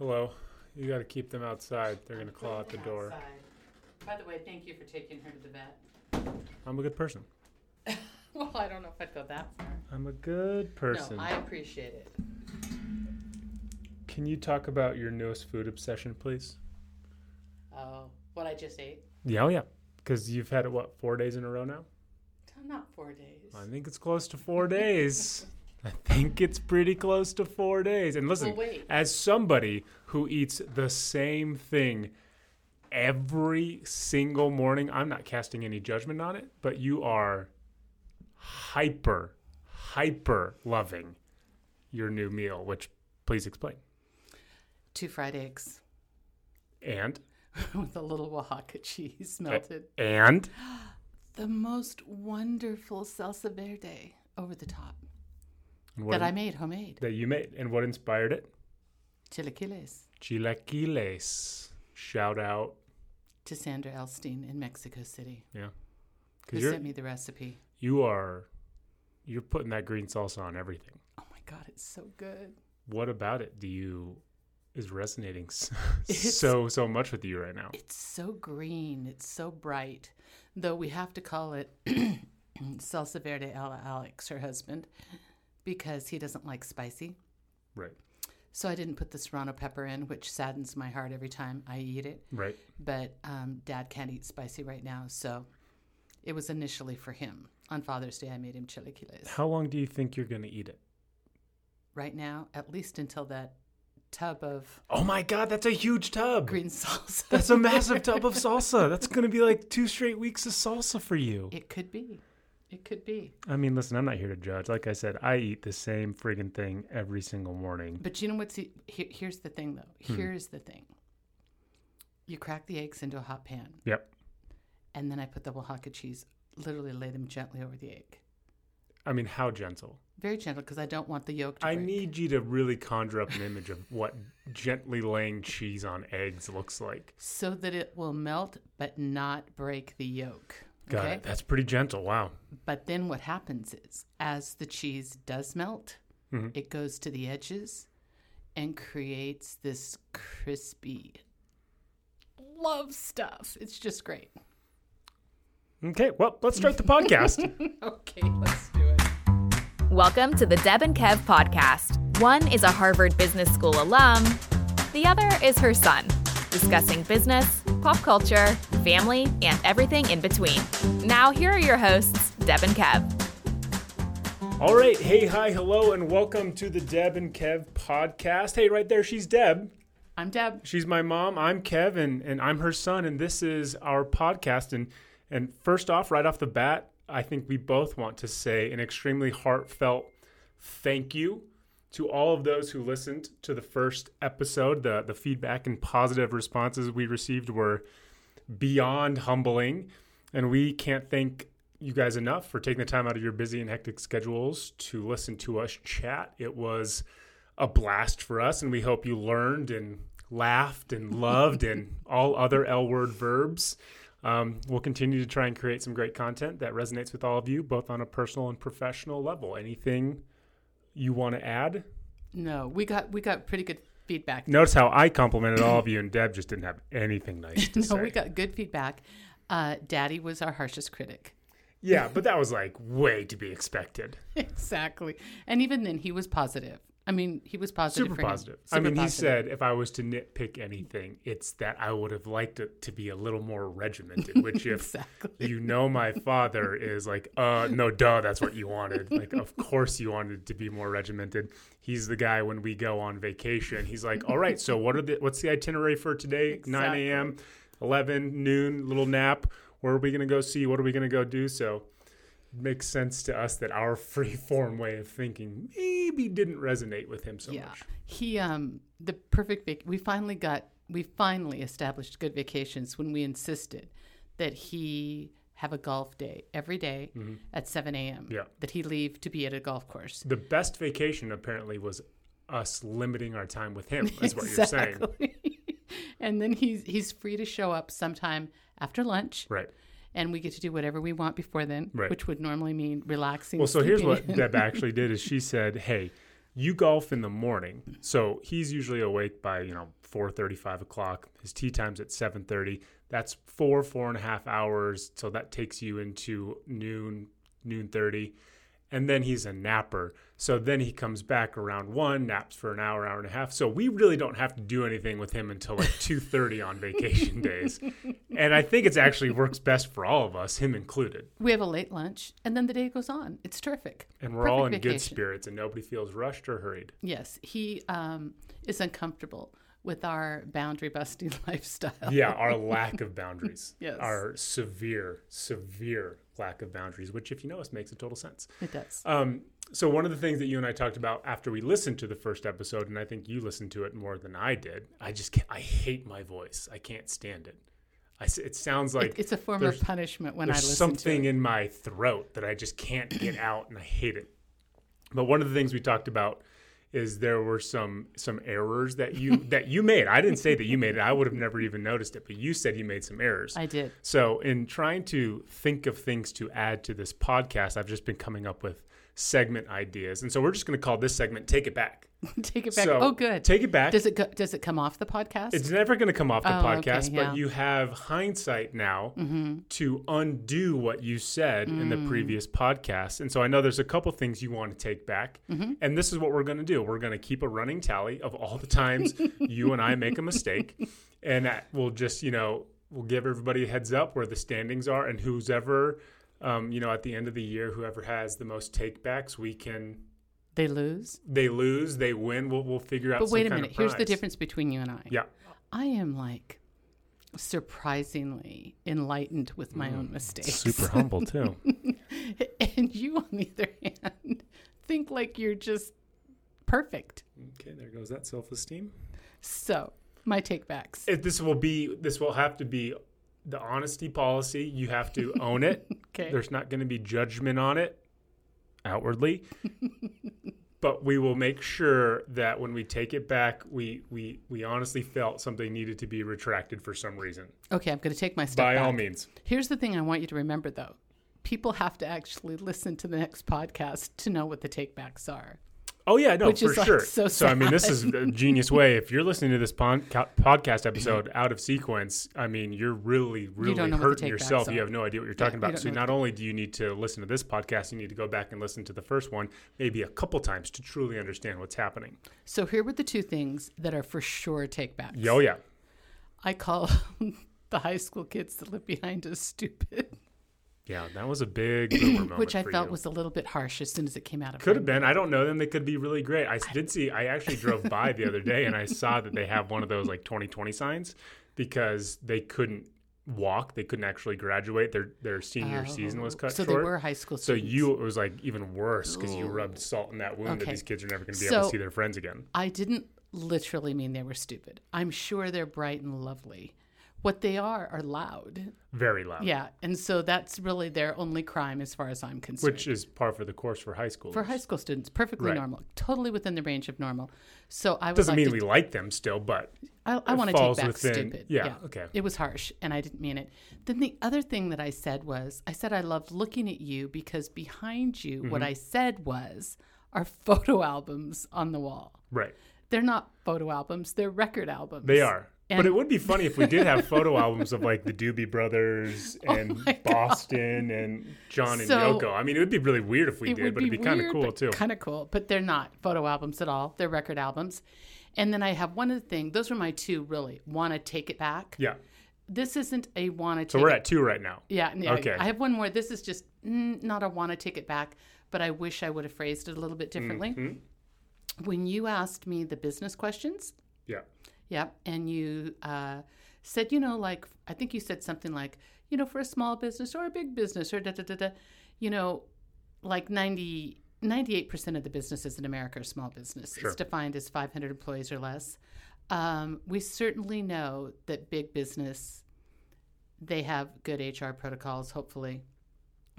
Hello. You got to keep them outside. They're going to claw out the door. Outside. By the way, thank you for taking her to the vet. I'm a good person. Well, I don't know if I'd go that far. I'm a good person. No, I appreciate it. Can you talk about your newest food obsession, please? Oh, what I just ate? Yeah, oh yeah. Because you've had it, what, four days in a row now? Not four days. I think it's close to four days. I think it's pretty close to four days. And listen, Well, as somebody who eats the same thing every single morning, I'm not casting any judgment on it, but you are hyper, hyper loving your new meal, which please explain. Two fried eggs And, with a little Oaxaca cheese melted. and, The most wonderful salsa verde over the top that I made homemade. that you made. And what inspired it? Chilaquiles Chilaquiles. Shout out. to Sandra Elstein in Mexico City. Yeah. Who sent me the recipe. you are, you're putting that green salsa on everything. Oh my God, it's so good. What about it do you is resonating It's- so so much with you right now? It's so green. It's so bright. Though we have to call it salsa verde a la Alex, her husband, because he doesn't like spicy. Right, So I didn't put the serrano pepper in, which saddens my heart every time I eat it. right. But um, Dad can't eat spicy right now, so it was initially for him. On Father's Day, I made him chilaquiles. How long do you think you're gonna eat it? Right now, at least until that tub of Oh my god, that's a huge tub. green salsa. That's a massive tub of salsa. That's gonna be like two straight weeks of salsa for you. It could be. It could be. I mean, listen, I'm not here to judge. Like I said, I eat the same friggin' thing every single morning. But you know what's here, here's the thing though. Hmm. Here's the thing. You crack the eggs into a hot pan, Yep. and then I put the Oaxaca cheese. Literally lay them gently over the egg, I mean, how gentle? very gentle because I don't want the yolk to I break. need you to really conjure up an image of what gently laying cheese on eggs looks like. so that it will melt but not break the yolk. Got okay. it. That's pretty gentle. Wow. But then what happens is, as the cheese does melt, Mhm. it goes to the edges and creates this crispy love stuff. It's just great. Okay, well, let's start the podcast. Okay, let's do it. Welcome to the Deb and Kev podcast. One is a Harvard Business School alum, the other is her son, discussing business, pop culture, family, and everything in between. Now, here are your hosts, Deb and Kev. All right. Hey, hi, hello, and welcome to the Deb and Kev podcast. Hey, right there, she's Deb. I'm Deb. She's my mom. I'm Kev, and, and I'm her son, and this is our podcast. And and first off, right off the bat, I think we both want to say an extremely heartfelt thank you to all of those who listened to the first episode. The the feedback and positive responses we received were beyond humbling, and we can't thank you guys enough for taking the time out of your busy and hectic schedules to listen to us chat. It was a blast for us, and we hope you learned and laughed and loved and all other L word verbs. Um, we'll continue to try and create some great content that resonates with all of you, both on a personal and professional level. Anything you want to add? No, we got we got pretty good feedback. Notice how I complimented all of you, and Deb just didn't have anything nice to No, say. we got good feedback. Uh, Daddy was our harshest critic. yeah, but that was like way to be expected. exactly. And even then, he was positive. I mean, he was positive. Super positive. I Super mean, he said if I was to nitpick anything, it's that I would have liked it to be a little more regimented. Which, if exactly. you know my father is like, uh, no, duh, that's what you wanted. Like, of course you wanted to be more regimented. He's the guy when we go on vacation. He's like, all right, so what are the what's the itinerary for today? Nine a.m., eleven noon, little nap. Where are we gonna go see? What are we gonna go do? So. Makes sense to us that our free form way of thinking maybe didn't resonate with him so yeah. much. He um the perfect vac- we finally got we finally established good vacations when we insisted that he have a golf day every day at 7 a.m. Mm-hmm. Yeah. That he leave to be at a golf course. The best vacation apparently was us limiting our time with him, is what you're saying. And then he's he's free to show up sometime after lunch. Right. And we get to do whatever we want before then, Right. which would normally mean relaxing. Well, so here's what. Deb actually did is she said, "Hey, You golf in the morning, so he's usually awake by you know four thirty, five o'clock. His tee time's at seven thirty. That's four, four and a half hours. So that takes you into noon, noon thirty and then he's a napper. So then he comes back around one, naps for an hour, hour and a half. So we really don't have to do anything with him until like two thirty on vacation days. And I think it's actually works best for all of us, him included. We have a late lunch, and then the day goes on. It's terrific. And we're all in Perfect good spirits, and nobody feels rushed or hurried. Yes, he um, is uncomfortable with our boundary busting lifestyle. Yeah, our lack of boundaries. Yes. Our severe, severe lack of boundaries, which, if you know us, makes a total sense. It does. Um, so one of the things that you and I talked about after we listened to the first episode, and I think you listened to it more than I did. I just can't, I hate my voice. I can't stand it. I it sounds like It- it's a form of punishment when I listen something to it. Something in my throat that I just can't get out, and I hate it. But one of the things we talked about is there were some some errors that you that you made. I didn't say that you made it. I would have never even noticed it, but you said you made some errors. I did. So, in trying to think of things to add to this podcast, I've just been coming up with segment ideas. And so, we're just going to call this segment Take It Back. Take it back. So, oh, good. Take It Back. does it go, does it come off the podcast? it's never going to come off the Oh, okay, podcast, yeah. Mm-hmm. but you have hindsight now to undo what you said in Mm. the previous podcast. And so I know there's a couple things you want to take back. Mm-hmm. And this is what we're going to do. We're going to keep a running tally of all the times you and I make a mistake. And we'll just, you know, we'll give everybody a heads up where the standings are and who's ever, um, you know, at the end of the year, whoever has the most takebacks, we can. they lose. They lose, they win. We'll we'll figure out. But some wait a kind minute. Here's the difference between you and I. Yeah. I am like surprisingly enlightened with my Mm. own mistakes. Super humble too. and you, on the other hand, think like you're just perfect. Okay, there goes that self-esteem. So, my takebacks. This will be this will have to be the honesty policy. You have to own it. Okay. There's not going to be judgment on it outwardly. but we will make sure that when we take it back, we we we honestly felt something needed to be retracted for some reason. Okay, I'm going to take my step. By back. all means. Here's the thing I want you to remember, though. People have to actually listen to the next podcast to know what the takebacks are. Oh yeah, no, Which for is, like, sure. so I mean, this is a genius way. If you're listening to this pon- co- podcast episode out of sequence, I mean, you're really, really don't know what the hurting yourself. are. You have no idea what you're talking you about. don't So not only do you need to listen to this podcast, you need to go back and listen to the first one, maybe a couple times to truly understand what's happening. So, here were the two things that are for sure takebacks. Yo, yeah. I call the high school kids that live behind us stupid, Yeah, that was a big boomer moment. which I felt you. was a little bit harsh as soon as it came out of Could have been. I don't know them. They could be really great. I did see. I actually drove by the other day and I saw that they have one of those like 2020 signs because they couldn't walk. They couldn't actually graduate. Their their senior season was Oh, cut so short. they were high school seniors. so you it was like even worse because you rubbed salt in that wound that these kids are never going to be able to see their friends again. I didn't literally mean they were stupid. I'm sure they're bright and lovely. What they are are loud. Very loud. Yeah, and so that's really their only crime as far as I'm concerned. Which is par for the course for high school. for high school students, perfectly Right. normal, totally within the range of normal. So I doesn't like mean to, we like them still, but I, I want to take back within- stupid. yeah, okay. It was harsh, and I didn't mean it. Then the other thing that I said was, I said I loved looking at you because behind you, Mm-hmm. what I said was, are photo albums on the wall. right. They're not photo albums; they're record albums. They are. But it would be funny if we did have photo albums of like the Doobie Brothers and Oh my God. Boston and John and So- Yoko. I mean, it would be really weird if we it did, would but it'd be kind of cool too. Kind of cool, but they're not photo albums at all. They're record albums. And then I have one other thing. Those are my two really. Want to take it back. yeah. This isn't a want to take So we're at two right now. Yeah, yeah. Okay. I have one more. This is just mm, not a want to take it back, but I wish I would have phrased it a little bit differently. Mm-hmm. When you asked me the business questions, Yeah. Yeah, and you uh, said, you know, like I think you said something like, you know, for a small business or a big business or da da da da, you know, like 90, 98% of the businesses in America are small business. Sure. It's defined as 500 employees or less. Um, we certainly know that big business, they have good HR protocols, hopefully,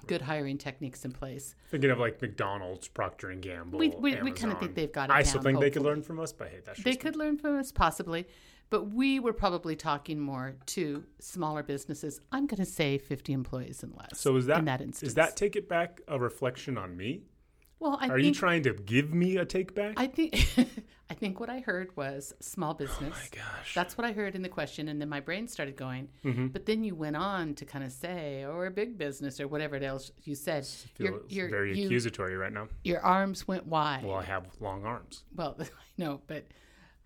good hiring techniques in place. Thinking of like McDonald's, Procter and Gamble. We- we- we kinda think they've got it I still down, think they could learn from us, but hey, that's They me. could learn from us, possibly, but we were probably talking more to smaller businesses. I'm going to say 50 employees and less. So is that in that instance? is that take it back a reflection on me? Well, I Are think you trying to give me a take back? I think I think what I heard was small business. oh my gosh. That's what I heard in the question, and then my brain started going. Mm-hmm. But then you went on to kind of say, or a big business, or whatever else you said. feel Your it's your very you- accusatory right now. your arms went wide. Well, I have long arms. Well, I know, but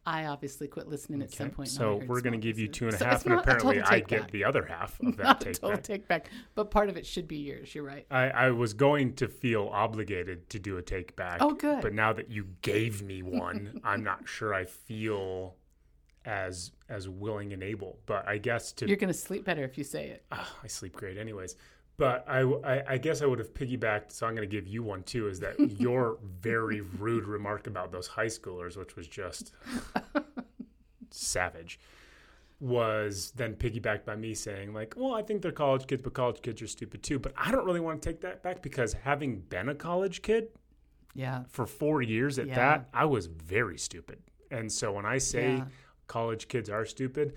I obviously quit listening at some point. So we're going to give you two and a half, So and apparently I get back. the other half of that Not a take total back. take back, but part of it should be yours. You're right. I, I was going to feel obligated to do a take back. Oh, good. But now that you gave me one, I'm not sure I feel as as willing and able. But I guess to You're going to sleep better if you say it. Ah, I sleep great anyways. But I, I, I guess I would have piggybacked. So I'm going to give you one too. Is that your very rude remark about those high schoolers, which was just savage, was then piggybacked by me saying like, well, I think they're college kids, but college kids are stupid too. But I don't really want to take that back because having been a college kid Yeah. for four years at Yeah. that, I was very stupid. And so when I say Yeah. college kids are stupid,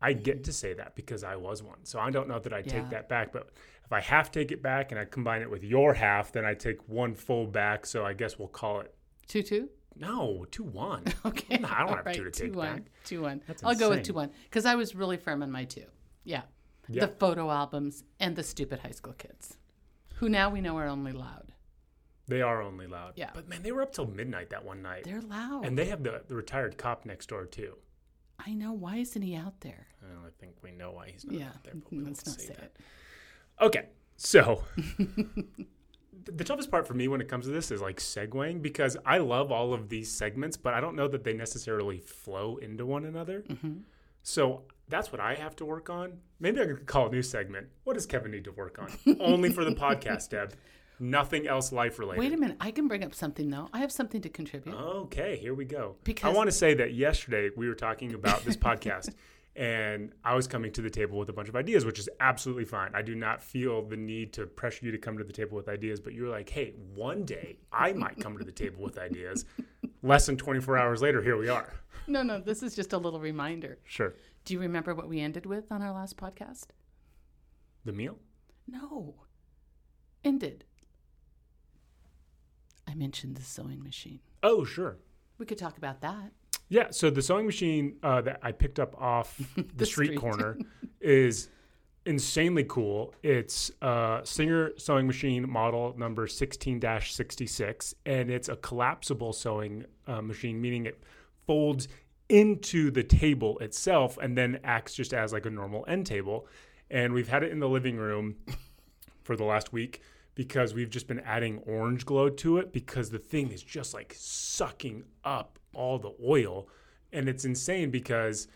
I get mm-hmm. to say that because I was one. So I don't know that I Yeah. take that back, but if I half take it back and I combine it with your half, then I take one full back. So I guess we'll call it Two two. no two one. Okay. No, I don't All have right, two to take one, back. Two one. That's I'll go with two one because I was really firm on my two. Yeah. Yeah. The photo albums and the stupid high school kids, who now we know are only loud. They are only loud. Yeah. But man, they were up till midnight that one night. They're loud. and they have the, the retired cop next door too. I know. Why isn't he out there? Well, I think we know why he's not Yeah. out there, but we Let's won't not say say that. it. Okay, so the toughest part for me when it comes to this is like segueing because I love all of these segments, but I don't know that they necessarily flow into one another. Mm-hmm. So that's what I have to work on. Maybe I could call a new segment. What does Kevin need to work on? Only for the podcast, Deb. Nothing else life related. Wait a minute. I can bring up something though. I have something to contribute. Okay, here we go. Because I want to say that yesterday we were talking about this podcast and I was coming to the table with a bunch of ideas, which is absolutely fine. I do not feel the need to pressure you to come to the table with ideas, but you were like, hey, one day I might come to the table with ideas. Less than 24 hours later, here we are. No, no. This is just a little reminder. Sure. Do you remember what we ended with on our last podcast? The meal? No. Ended. I mentioned the sewing machine. Oh, sure. We could talk about that. Yeah, so the sewing machine uh, that I picked up off the, The street, street. corner is insanely cool. It's a Singer sewing machine model number 16 66, and it's a collapsible sewing uh, machine, meaning it folds into the table itself and then acts just as like a normal end table. And we've had it in the living room for the last week because we've just been adding Orange Glo to it because the thing is just like sucking up all the oil. And it's insane because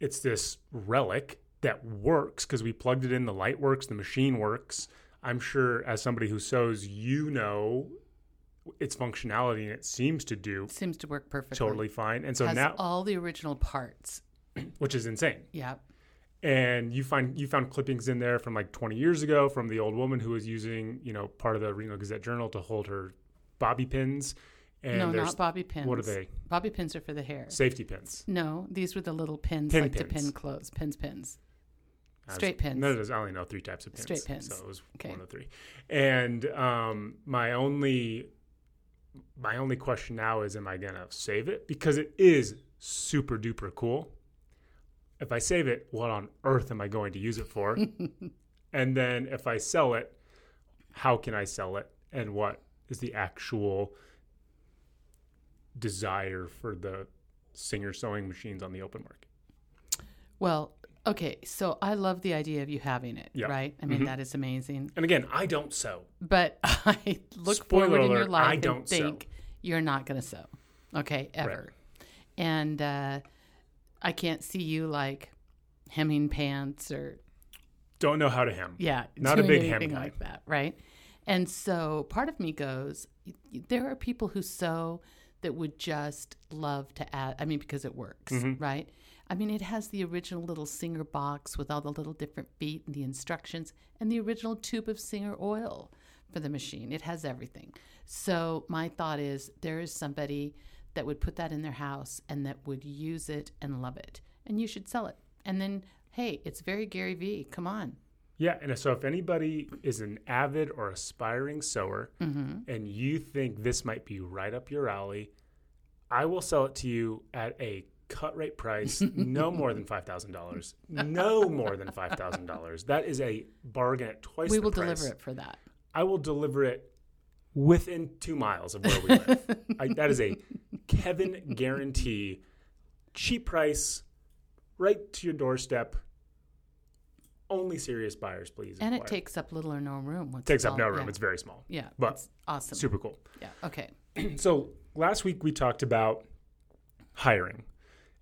it's this relic that works because we plugged it in, the light works, the machine works. I'm sure as somebody who sews, you know its functionality and it seems to do Seems to work perfectly. totally fine. And so Has now, all the original parts. which is insane. Yep. and you find you found clippings in there from like 20 years ago from the old woman who was using you know part of the Reno Gazette Journal to hold her bobby pins and no, not bobby pins. what are they Bobby pins are for the hair. safety pins No, these were the little pins Pin like to pin clothes. Pins, pins. Was- Straight pins. no is- I only know three types of pins Straight pins. so it was Okay. one of three and um my only my only question now is am I gonna save it because it is super duper cool if I save it what on earth am I going to use it for and then if I sell it, how can I sell it, and what is the actual desire for the Singer sewing machines on the open market? Well, okay. So I love the idea of you having it, Yeah. right? I mean, Mhm. that is amazing. And again, I don't sew. But I look Spoiler forward in your life I don't sew. think you're not going to sew. Okay, ever. And uh, I can't see you like hemming pants or Don't know how to hem. yeah, Not a big hem guy. like that, right? And so part of me goes, there are people who sew that would just love to add. I mean, because it works, Mm-hmm. right? I mean, it has the original little Singer box with all the little different feet and the instructions, and the original tube of Singer oil for the machine. It has everything. So my thought is, there is somebody that would put that in their house and that would use it and love it, and you should sell it. And then, hey, it's very Gary V. Come on, Yeah, and so if anybody is an avid or aspiring sewer Mm-hmm. and you think this might be right up your alley, I will sell it to you at a cut rate price, no more than five thousand dollars. No more than five thousand dollars. That is a bargain at twice We the will price. deliver it for that. I will deliver it within two miles of where we live. I, that is a Kevin guarantee, cheap price, right to your doorstep. Only serious buyers, please. And it takes up little or no room. Once takes up no room. Yeah, It's very small. yeah but it's awesome. Super cool. Yeah. Okay. so last week we talked about hiring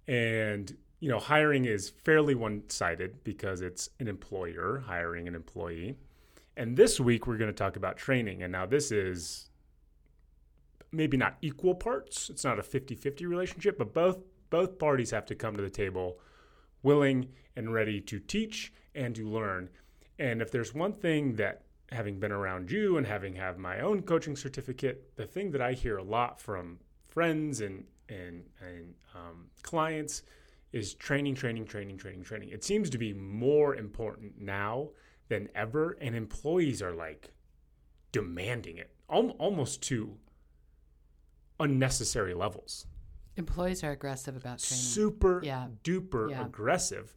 and you know hiring is fairly one-sided because it's an employer hiring an employee and this week we're going to talk about training and now this is maybe not equal parts it's not a 50-50 relationship but both both parties have to come to the table willing and ready to teach and you learn and if there's one thing that having been around you and having had my own coaching certificate, the thing that I hear a lot from friends and and and um, clients is training, training, training, training, training. It seems to be more important now than ever, and employees are like demanding it al- almost to unnecessary levels. Employees are aggressive about training. Super Yeah. duper Yeah. aggressive.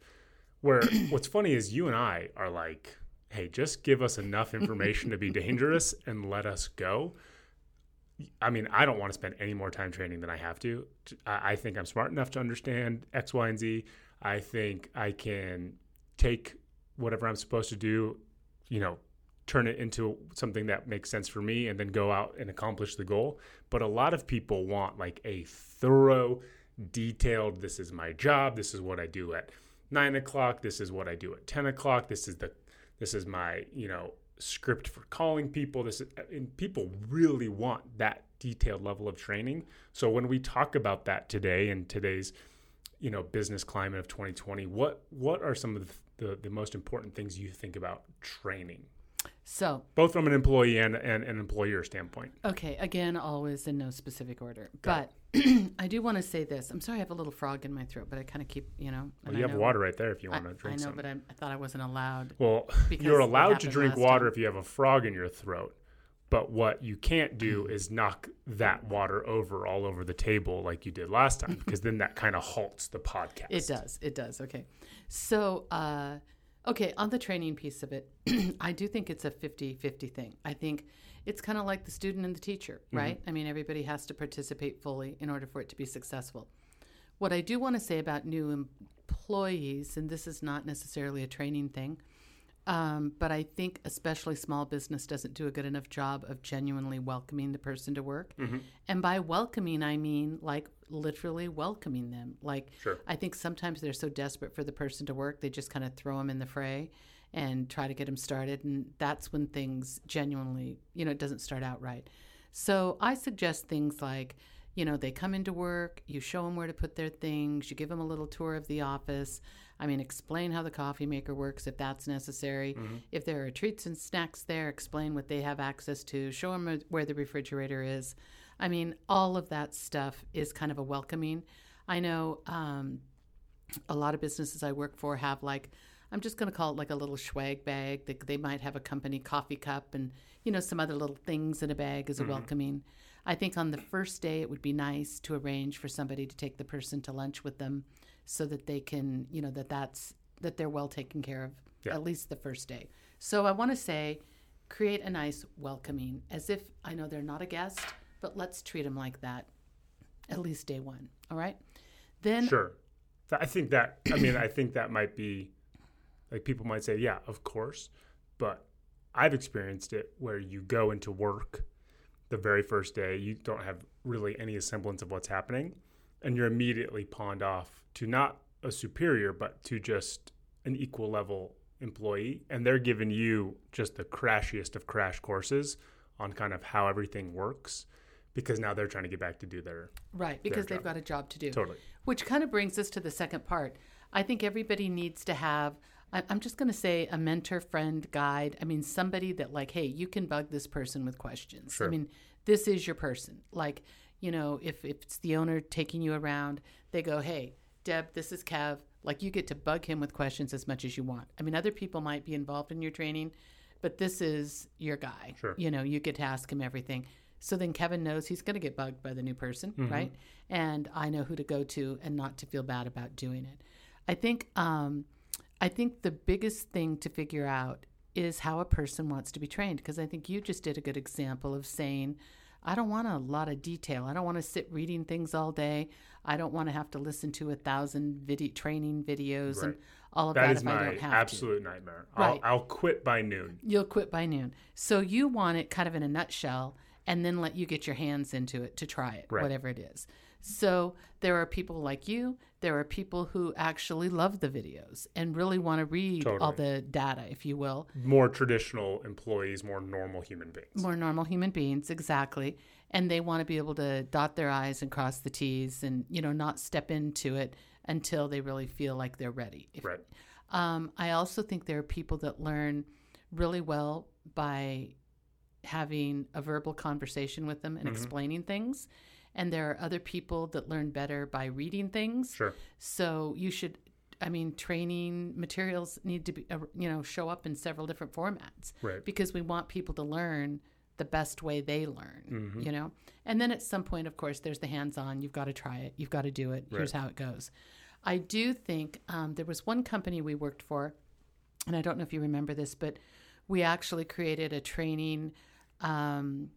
Where what's funny is you and I are like, hey, just give us enough information to be dangerous and let us go. I mean, I don't want to spend any more time training than I have to. I, think I'm smart enough to understand X, Y, and Z. I think I can take whatever I'm supposed to do, you know, turn it into something that makes sense for me and then go out and accomplish the goal. But a lot of people want like a thorough, detailed, this is my job, this is what I do at nine o'clock, this is what I do at 10 o'clock, this is the this is my, you know, script for calling people. This is, and people really want that detailed level of training. So when we talk about that today in today's, you know, business climate of 2020, what what are some of the, the, the most important things you think about training? So, both from an employee and, and an employer standpoint. okay, again, always in no specific order. Got but I do want to say this. I'm sorry I have a little frog in my throat, but I kind of keep, you know. Well, you I have know- water right there if you I, want to drink. I know, some. but I, I thought I wasn't allowed. well, you're allowed to drink water time. if you have a frog in your throat. But what you can't do is knock that water over all over the table like you did last time, because then that kind of halts the podcast. It does. It does. Okay. So, uh, okay, on the training piece of it, I do think it's a 50 50 thing. I think it's kind of like the student and the teacher, mm-hmm. right? I mean, everybody has to participate fully in order for it to be successful. What I do want to say about new employees, and this is not necessarily a training thing, um, but I think especially small business doesn't do a good enough job of genuinely welcoming the person to work. And by welcoming, I mean like literally welcoming them. Like Sure. I think sometimes they're so desperate for the person to work, they just kind of throw them in the fray and try to get them started. And that's when things genuinely, you know, it doesn't start out right. So I suggest things like, you know, they come into work, you show them where to put their things, you give them a little tour of the office. I mean, explain how the coffee maker works if that's necessary. If there are treats and snacks there, explain what they have access to, show them where the refrigerator is. I mean, all of that stuff is kind of a welcoming. I know um, a lot of businesses I work for have like I'm just going to call it like a little swag bag. They, they might have a company coffee cup and you know some other little things in a bag as a welcoming. I think on the first day it would be nice to arrange for somebody to take the person to lunch with them so that they can you know that that's that they're well taken care of Yeah. at least the first day. So I want to say create a nice welcoming as if I know they're not a guest, but let's treat them like that at least day 1. All right? Then Sure. I think that, I mean, I think that might be, like, people might say, yeah, of course. But I've experienced it where you go into work the very first day, you don't have really any semblance of what's happening, and you're immediately pawned off to not a superior, but to just an equal level employee. And they're giving you just the crashiest of crash courses on kind of how everything works because now they're trying to get back to do their Right, because they've got a job to do. totally. Which kind of brings us to the second part. I think everybody needs to have, I'm just going to say, a mentor, friend, guide. I mean, somebody that, like, hey, you can bug this person with questions. Sure. I mean, this is your person. Like, you know, if, if it's the owner taking you around, they go, hey, Deb, this is Kev. Like you get to bug him with questions as much as you want. I mean, other people might be involved in your training, but this is your guy. Sure. You know, you get to ask him everything. So then Kevin knows he's going to get bugged by the new person, right? And I know who to go to and not to feel bad about doing it. I think um, I think the biggest thing to figure out is how a person wants to be trained because I think you just did a good example of saying I don't want a lot of detail. I don't want to sit reading things all day. I don't want to have to listen to a thousand video training videos and all of That that, is if I my don't have to. absolute nightmare. Right. I'll, I'll quit by noon. You'll quit by noon. So you want it kind of in a nutshell and then let you get your hands into it to try it, Right. whatever it is. So there are people like you, there are people who actually love the videos and really want to read all the data, if you will. More traditional employees, more normal human beings. More normal human beings, exactly. And they want to be able to dot their I's and cross the T's and, you know, not step into it until they really feel like they're ready. If- Right. Um, I also think there are people that learn really well by having a verbal conversation with them and explaining things. And there are other people that learn better by reading things. Sure. So you should, I mean, training materials need to be, uh, you know, show up in several different formats Right. because we want people to learn the best way they learn, Mm-hmm. you know? And then at some point, of course, there's the hands on. You've got to try it, you've got to do it. Here's how it goes. I do think um, there was one company we worked for, and I don't know if you remember this, but we actually created a training, um,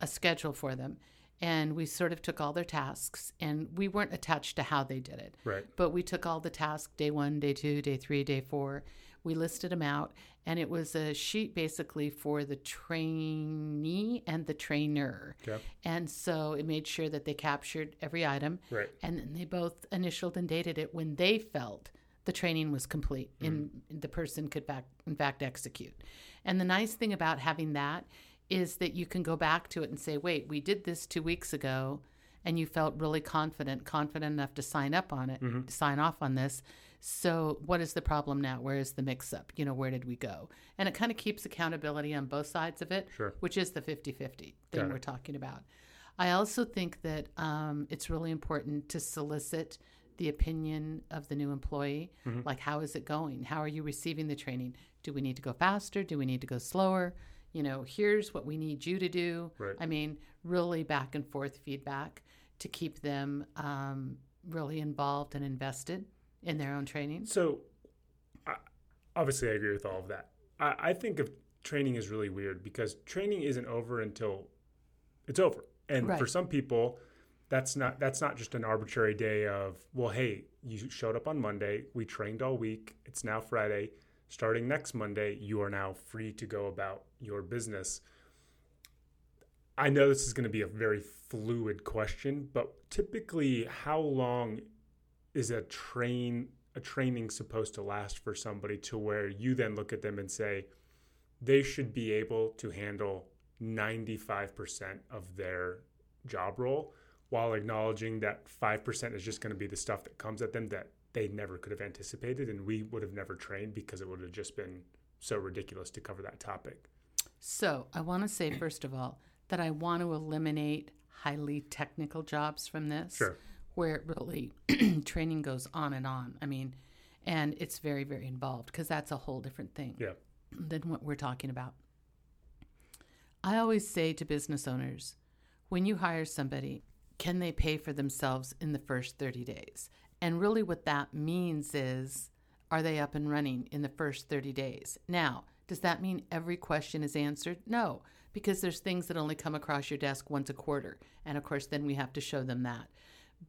a schedule for them. And we sort of took all their tasks, and we weren't attached to how they did it. Right. But we took all the tasks day one, day two, day three, day four. We listed them out, and it was a sheet basically for the trainee and the trainer. Okay. And so it made sure that they captured every item. Right. And then they both initialed and dated it when they felt the training was complete and mm. the person could back, in fact execute. And the nice thing about having that is that you can go back to it and say, wait, we did this two weeks ago and you felt really confident, confident enough to sign up on it, to sign off on this. So what is the problem now? Where is the mix up? You know, where did we go? And it kind of keeps accountability on both sides of it, Sure. which is the 50 50 thing we're talking about. I also think that um, it's really important to solicit the opinion of the new employee. Mm-hmm. Like, how is it going? How are you receiving the training? Do we need to go faster? Do we need to go slower? You know, here's what we need you to do. Right. I mean, really back and forth feedback to keep them um, really involved and invested in their own training. So, I, obviously, I agree with all of that. I, I think of training is really weird because training isn't over until it's over, and for some people, that's not that's not just an arbitrary day of well, hey, you showed up on Monday, we trained all week, it's now Friday. Starting next Monday, you are now free to go about your business. I know this is going to be a very fluid question, but typically, how long is a train a training supposed to last for somebody to where you then look at them and say they should be able to handle 95% of their job role while acknowledging that 5% is just going to be the stuff that comes at them that they never could have anticipated and we would have never trained because it would have just been so ridiculous to cover that topic. So, I want to say, first of all, that I want to eliminate highly technical jobs from this. Sure. Where it really training goes on and on. I mean, and it's very, very involved because that's a whole different thing Yeah. than what we're talking about. I always say to business owners when you hire somebody, can they pay for themselves in the first 30 days? And really, what that means is, are they up and running in the first 30 days? Now, does that mean every question is answered? No, because there's things that only come across your desk once a quarter. And of course, then we have to show them that.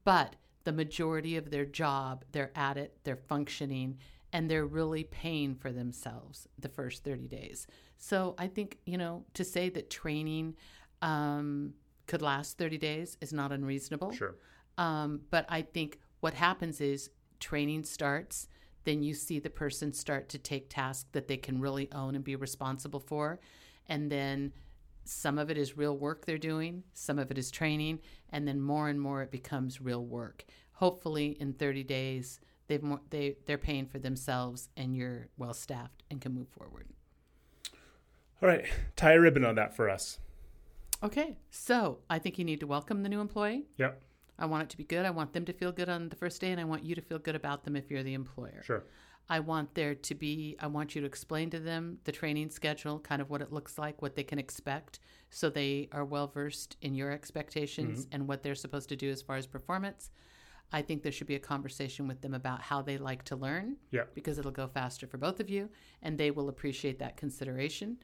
But the majority of their job, they're at it, they're functioning, and they're really paying for themselves the first 30 days. So I think, you know, to say that training um, could last 30 days is not unreasonable. Sure. Um, but I think what happens is training starts, then you see the person start to take tasks that they can really own and be responsible for. And then some of it is real work they're doing, some of it is training, and then more and more it becomes real work. Hopefully, in 30 days, they've more, they, they're paying for themselves and you're well staffed and can move forward. All right. Tie a ribbon on that for us. Okay, so I think you need to welcome the new employee. Yep. I want it to be good. I want them to feel good on the first day, and I want you to feel good about them if you're the employer. Sure. I want there to be, I want you to explain to them the training schedule, kind of what it looks like, what they can expect, so they are well versed in your expectations mm-hmm. and what they're supposed to do as far as performance. I think there should be a conversation with them about how they like to learn Yeah. because it'll go faster for both of you and they will appreciate that consideration.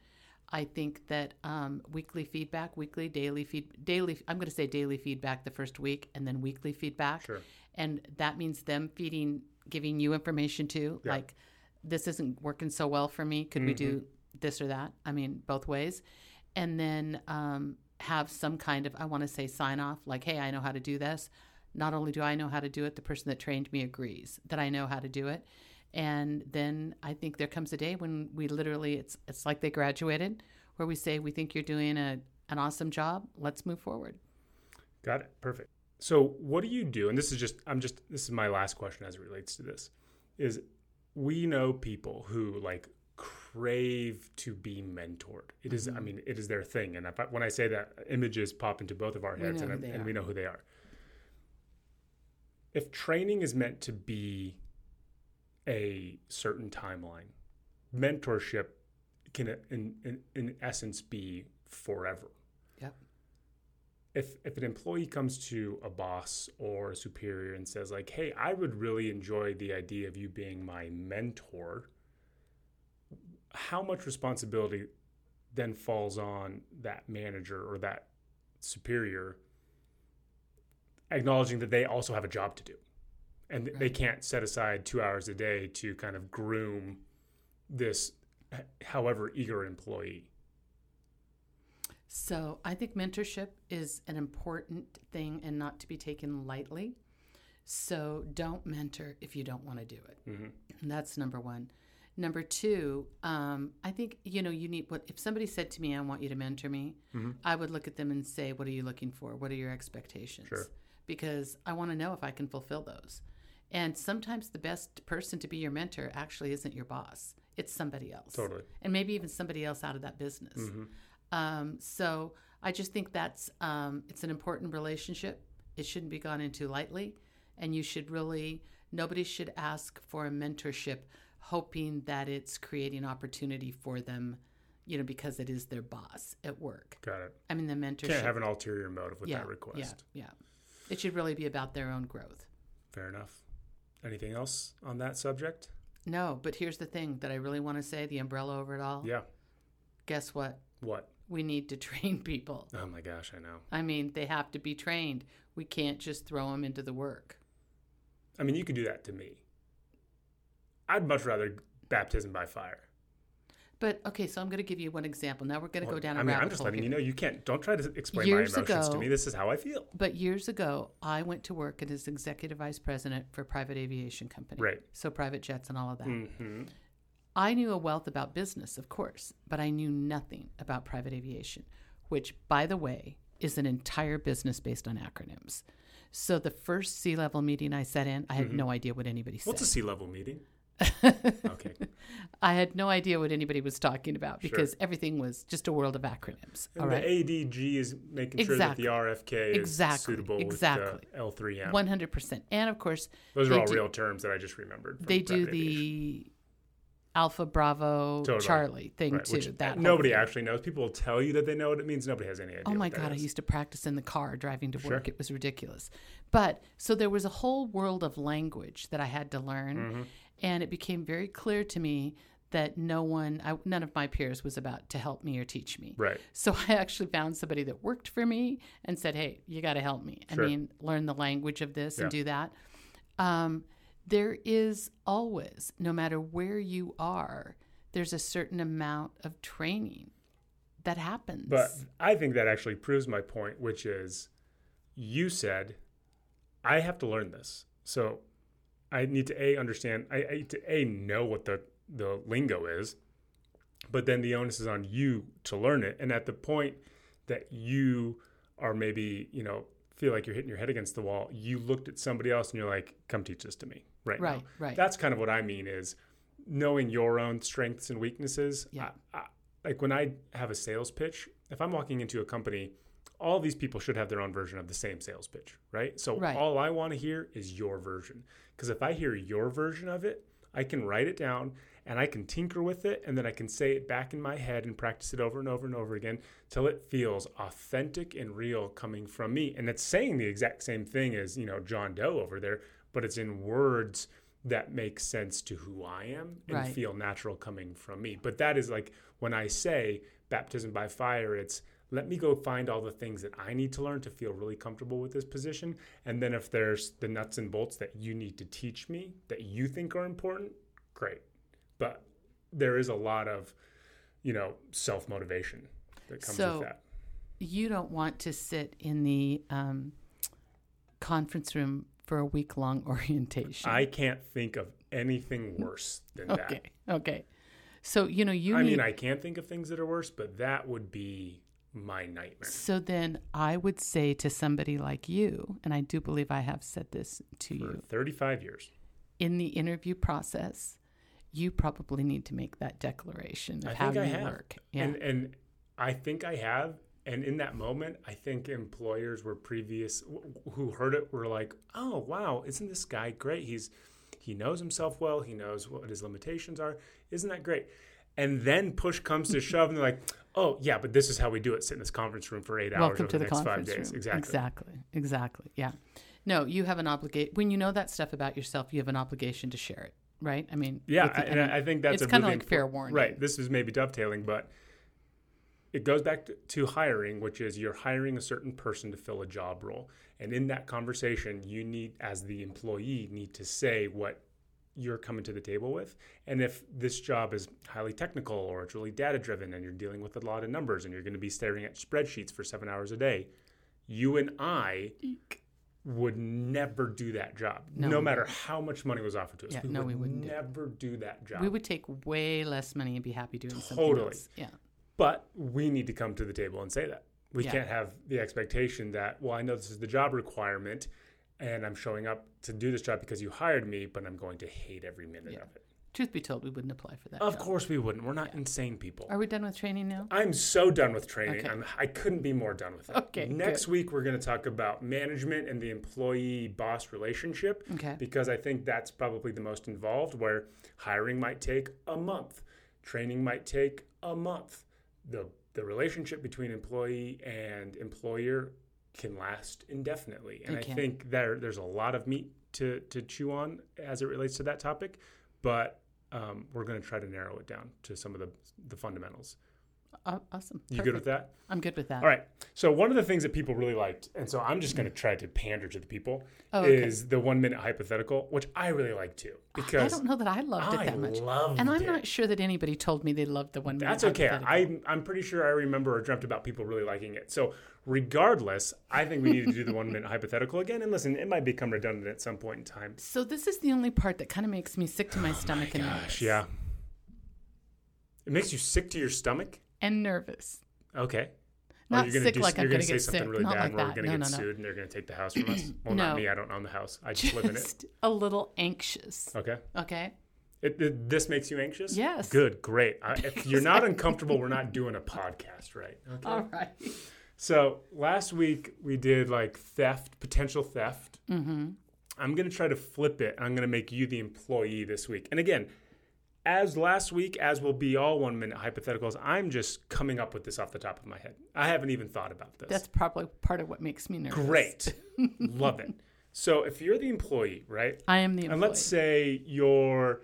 I think that um, weekly feedback, weekly, daily feed, daily. I'm going to say daily feedback the first week, and then weekly feedback. Sure. And that means them feeding, giving you information too. Yeah. Like, this isn't working so well for me. Could we do this or that? I mean, both ways. And then um, have some kind of, I want to say, sign off. Like, hey, I know how to do this. Not only do I know how to do it, the person that trained me agrees that I know how to do it. And then I think there comes a day when we literally, it's it's like they graduated, where we say, we think you're doing a, an awesome job. Let's move forward. Got it. Perfect. So, what do you do? And this is just, I'm just, this is my last question as it relates to this is we know people who like crave to be mentored. It is, I Mm-hmm. mean, it is their thing. And I, when I say that, images pop into both of our heads know and, and we know who they are. If training is meant to be a certain timeline, mentorship can, in, in, in essence, be forever. Yep. if if an employee comes to a boss or a superior and says like hey i would really enjoy the idea of you being my mentor how much responsibility then falls on that manager or that superior acknowledging that they also have a job to do and they can't set aside two hours a day to kind of groom this however eager employee So I think mentorship is an important thing and not to be taken lightly. So don't mentor if you don't want to do it. And that's number one. Number two, um, I think you know you need what if somebody said to me, "I want you to mentor me," I would look at them and say, "What are you looking for? What are your expectations?" Sure. Because I want to know if I can fulfill those. And sometimes the best person to be your mentor actually isn't your boss; it's somebody else totally and maybe even somebody else out of that business. Um, so I just think that's um, it's an important relationship. It shouldn't be gone into lightly, and you should really nobody should ask for a mentorship hoping that it's creating opportunity for them, you know, because it is their boss at work. got it I mean, the mentorship. can't have an ulterior motive with yeah, that request Yeah, yeah. It should really be about their own growth. Fair enough. Anything else on that subject? No, but here's the thing that I really want to say: the umbrella over it all. Yeah. Guess what? What? We need to train people. Oh my gosh, I know. I mean, they have to be trained. We can't just throw them into the work. I mean, you could do that to me. I'd much rather baptism by fire. But okay, so I'm going to give you one example. Now we're going to go down a I mean, I'm just letting here. you know you can't. Don't try to explain Years my emotions to me. This is how I feel. But years ago, I went to work as executive vice president for a private aviation company. Right. So private jets and all of that. hmm I knew a wealth about business, of course, but I knew nothing about private aviation, which, by the way, is an entire business based on acronyms. So the first C level meeting I sat in, I had no idea what anybody said. Mm-hmm. What's a sea level meeting? Okay. I had no idea what anybody was talking about because everything was just a world of acronyms. And all right. the ADG is making sure that the RFK Exactly. is suitable Exactly. with the L3M. One hundred percent, and of course Those are all do- real terms that I just remembered. they do the Alpha Bravo Totally. Charlie thing Right, too. which that nobody thing. actually knows. People will tell you that they know what it means. Nobody has any idea. Oh my god! I used to practice in the car driving to Sure. work. It was ridiculous. But so there was a whole world of language that I had to learn, Mm-hmm. And it became very clear to me that no one, I, none of my peers, was about to help me or teach me. Right. So I actually found somebody that worked for me and said, "Hey, you got to help me. Sure. I mean, learn the language of this and do that." Um, there is always, no matter where you are, there's a certain amount of training that happens. But I think that actually proves my point, which is you said, I have to learn this. So I need to A, understand, I, I need to A, know what the, the lingo is, but then the onus is on you to learn it. And at the point that you are maybe, you know, feel like you're hitting your head against the wall, you looked at somebody else and you're like, come teach this to me right now. Right, right. That's kind of what I mean is knowing your own strengths and weaknesses. Yeah. I, I, like when I have a sales pitch, if I'm walking into a company, all these people should have their own version of the same sales pitch, right? So Right. all I want to hear is your version. Because if I hear your version of it, I can write it down and I can tinker with it and then I can say it back in my head and practice it over and over and over again till it feels authentic and real coming from me. And it's saying the exact same thing as, you know, John Doe over there, but it's in words that make sense to who I am and Right. feel natural coming from me. But that is like when I say baptism by fire, it's let me go find all the things that I need to learn to feel really comfortable with this position. And then if there's the nuts and bolts that you need to teach me that you think are important, great. But there is a lot of, you know, self motivation that comes So- with that. You don't want to sit in the um, conference room for a week long orientation. I can't think of anything worse than that. okay. Okay. So you know you I need. mean, I can't think of things that are worse, but that would be my nightmare. so then I would say to somebody like you, and I do believe I have said this to For you 35 years. in the interview process, you probably need to make that declaration of I how you have. work. Yeah. And and I think I have. And in that moment, I think employers were previous who heard it were like, "Oh, wow, isn't this guy great? He's he knows himself well. He knows what his limitations are. Isn't that great?" And then push comes to shove, and they're like, "Oh, yeah, but this is how we do it. Sit in this conference room for eight hours Welcome over to the the next five conference days." room. Exactly. Exactly. Exactly. Yeah. No, you have an obligation. When you know that stuff about yourself, you have an obligation to share it, right? I mean, Yeah, I, and I I think that's it's a kinda really like fair warning. Right. This is maybe dovetailing, but it goes back to, to hiring, which is you're hiring a certain person to fill a job role, and in that conversation, you need, as the employee, need to say what you're coming to the table with, and if this job is highly technical or it's really data driven, and you're dealing with a lot of numbers, and you're going to be staring at spreadsheets for seven hours a day, you and I would never do that job, No, no, matter how much money was offered to us. Yeah, we no, would we wouldn't do never do that job. we would take way less money and be happy doing something Totally. else. Yeah. But we need to come to the table and say that. We Yeah. can't have the expectation that, well, I know this is the job requirement and I'm showing up to do this job because you hired me, but I'm going to hate every minute Yeah. of it. Truth be told, we wouldn't apply for that. Of job. course we wouldn't. We're not insane people. Are we done with training now? I'm so done with training. Okay. I'm, I couldn't be more done with it. Okay, Next good. week, we're going to talk about management and the employee boss relationship Okay. because I think that's probably the most involved, where hiring might take a month, training might take a month. The, the relationship between employee and employer can last indefinitely. And I think there, there's a lot of meat to, to chew on as it relates to that topic, but um, we're going to try to narrow it down to some of the, the fundamentals. Aw- awesome. You good with that? I'm good with that. All right. So one of the things that people really liked, and so I'm just going to try to pander to the people, Oh, okay. is the one minute hypothetical, which I really like too Because I don't know that I loved I it that much. and I'm it. not sure that anybody told me they loved the one minute that's okay. I I'm pretty sure I remember or dreamt about people really liking it. So regardless, I think we need to do the one minute hypothetical again. And listen, it might become redundant at some point in time. So this is the only part that kind of makes me sick to my oh stomach and nervous. Yeah. It makes you sick to your stomach. And nervous. Okay. Oh, not you're gonna sick do, like I'm you're gonna say get something sick. really Not bad like and we're going to no, get no. sued and they're going to take the house from us. Well, not me. I don't own the house. I just live in it. Just a little anxious. Okay. Okay. It, it- this makes you anxious? Yes. Good, great. I, if you're not uncomfortable, we're not doing a podcast, right? Okay. All right. So last week we did like theft, potential theft. Mm-hmm. I'm going to try to flip it. I'm going to make you the employee this week. And again, as last week, as will be all one minute hypotheticals, I'm just coming up with this off the top of my head. I haven't even thought about this. That's probably part of what makes me nervous. great. Love it. So if you're the employee, right? I am the employee. And let's say you're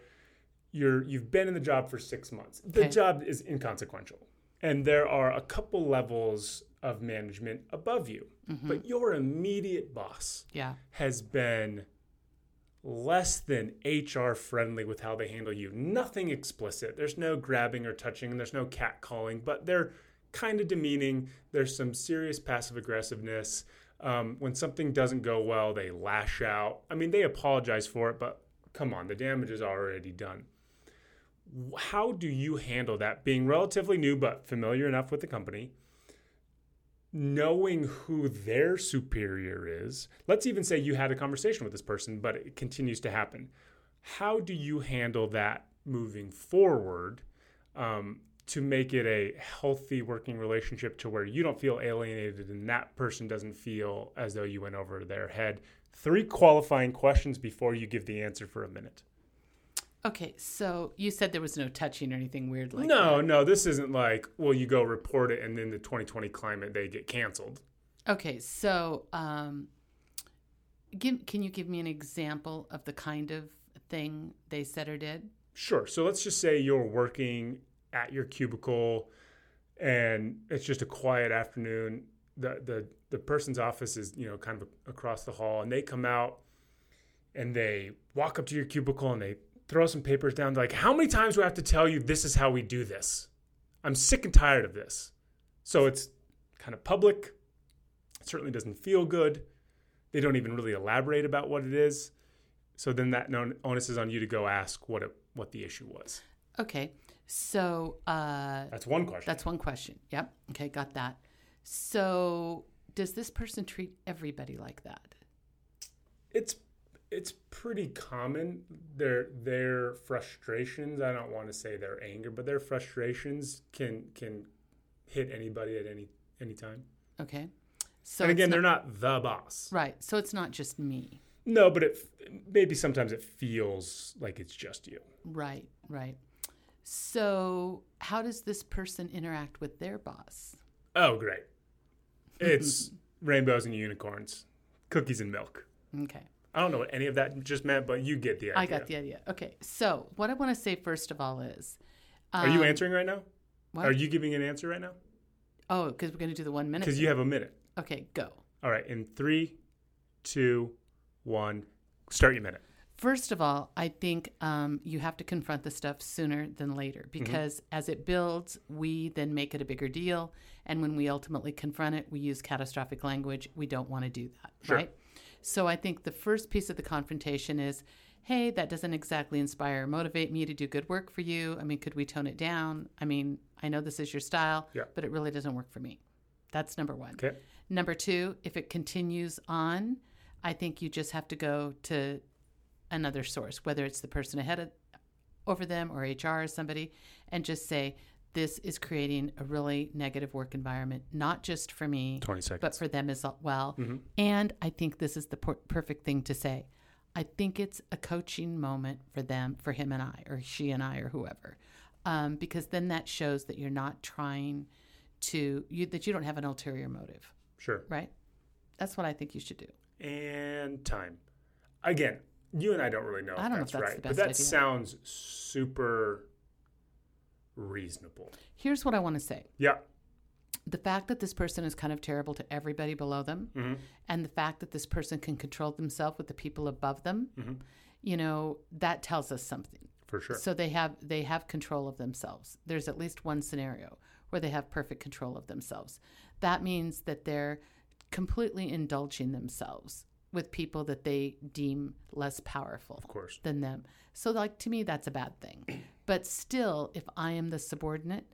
you're you've been in the job for six months. The Okay. job is inconsequential, and there are a couple levels of management above you, Mm-hmm. but your immediate boss yeah. has been less than HR friendly with how they handle you. Nothing explicit. There's no grabbing or touching, and there's no cat calling, but they're kind of demeaning. There's some serious passive aggressiveness. Um, when something doesn't go well, they lash out. I mean, they apologize for it, but come on, the damage is already done. How do you handle that being relatively new but familiar enough with the company? Knowing who their superior is, let's even say you had a conversation with this person, but it continues to happen. How do you handle that moving forward um, to make it a healthy working relationship to where you don't feel alienated and that person doesn't feel as though you went over their head. Three qualifying questions before you give the answer for a minute. Okay, so you said there was no touching or anything weird like no, that. no, this isn't like, well, you go report it and then the 2020 climate, they get canceled. Okay, so um, give, can you give me an example of the kind of thing they said or did? Sure. So let's just say you're working at your cubicle and it's just a quiet afternoon. The, the, the person's office is, you know, kind of across the hall and they come out and they walk up to your cubicle and they throw some papers down. Like, how many times do I have to tell you this is how we do this? I'm sick and tired of this. So it's kind of public. It certainly doesn't feel good. They don't even really elaborate about what it is. So then that onus is on you to go ask what it, what the issue was. Okay, so uh, That's one question. that's one question. Yep. Okay, got that. So does this person treat everybody like that? it's it's pretty common their their frustrations i don't want to say their anger but their frustrations can can hit anybody at any any time Okay. So and again not- they're not the boss right. So it's not just me. no but it maybe sometimes it feels like it's just you Right, right. So how does this person interact with their boss? oh great it's rainbows and unicorns cookies and milk Okay. I don't know what any of that just meant but you get the idea I got the idea. Okay. So what I want to say first of all is are you um, answering right now what? are you giving an answer right now Oh, because we're going to do the one minute. because you have a minute Okay, go. All right, in three, two, one, start your minute. First of all, I think um, you have to confront the stuff sooner than later Mm-hmm. because as it builds, we then make it a bigger deal. And when we ultimately confront it, we use catastrophic language. We don't want to do that, Sure. right? So I think the first piece of the confrontation is hey, that doesn't exactly inspire or motivate me to do good work for you. I mean, could we tone it down? I mean, I know this is your style, Yeah. but it really doesn't work for me. That's number one. Okay. Number two, if it continues on, I think you just have to go to another source, whether it's the person ahead of, over them or HR or somebody, and just say, this is creating a really negative work environment, not just for me, 20 seconds. but for them as well. Mm-hmm. And I think this is the per- perfect thing to say. I think it's a coaching moment for them, for him and I, or she and I, or whoever, um, because then that shows that you're not trying to you that you don't have an ulterior motive, Sure. right? That's what I think you should do. And time. Again, you and I don't really know I don't know that's, if that's right, but that idea. sounds super reasonable. Here's what I want to say. Yeah. the fact that this person is kind of terrible to everybody below them Mm-hmm. and the fact that this person can control themselves with the people above them Mm-hmm. you know that tells us something For sure. so they have they have control of themselves there's at least one scenario where they have perfect control of themselves that means that they're completely indulging themselves with people that they deem less powerful of course. than them. So, like, to me, that's a bad thing. But still, if I am the subordinate,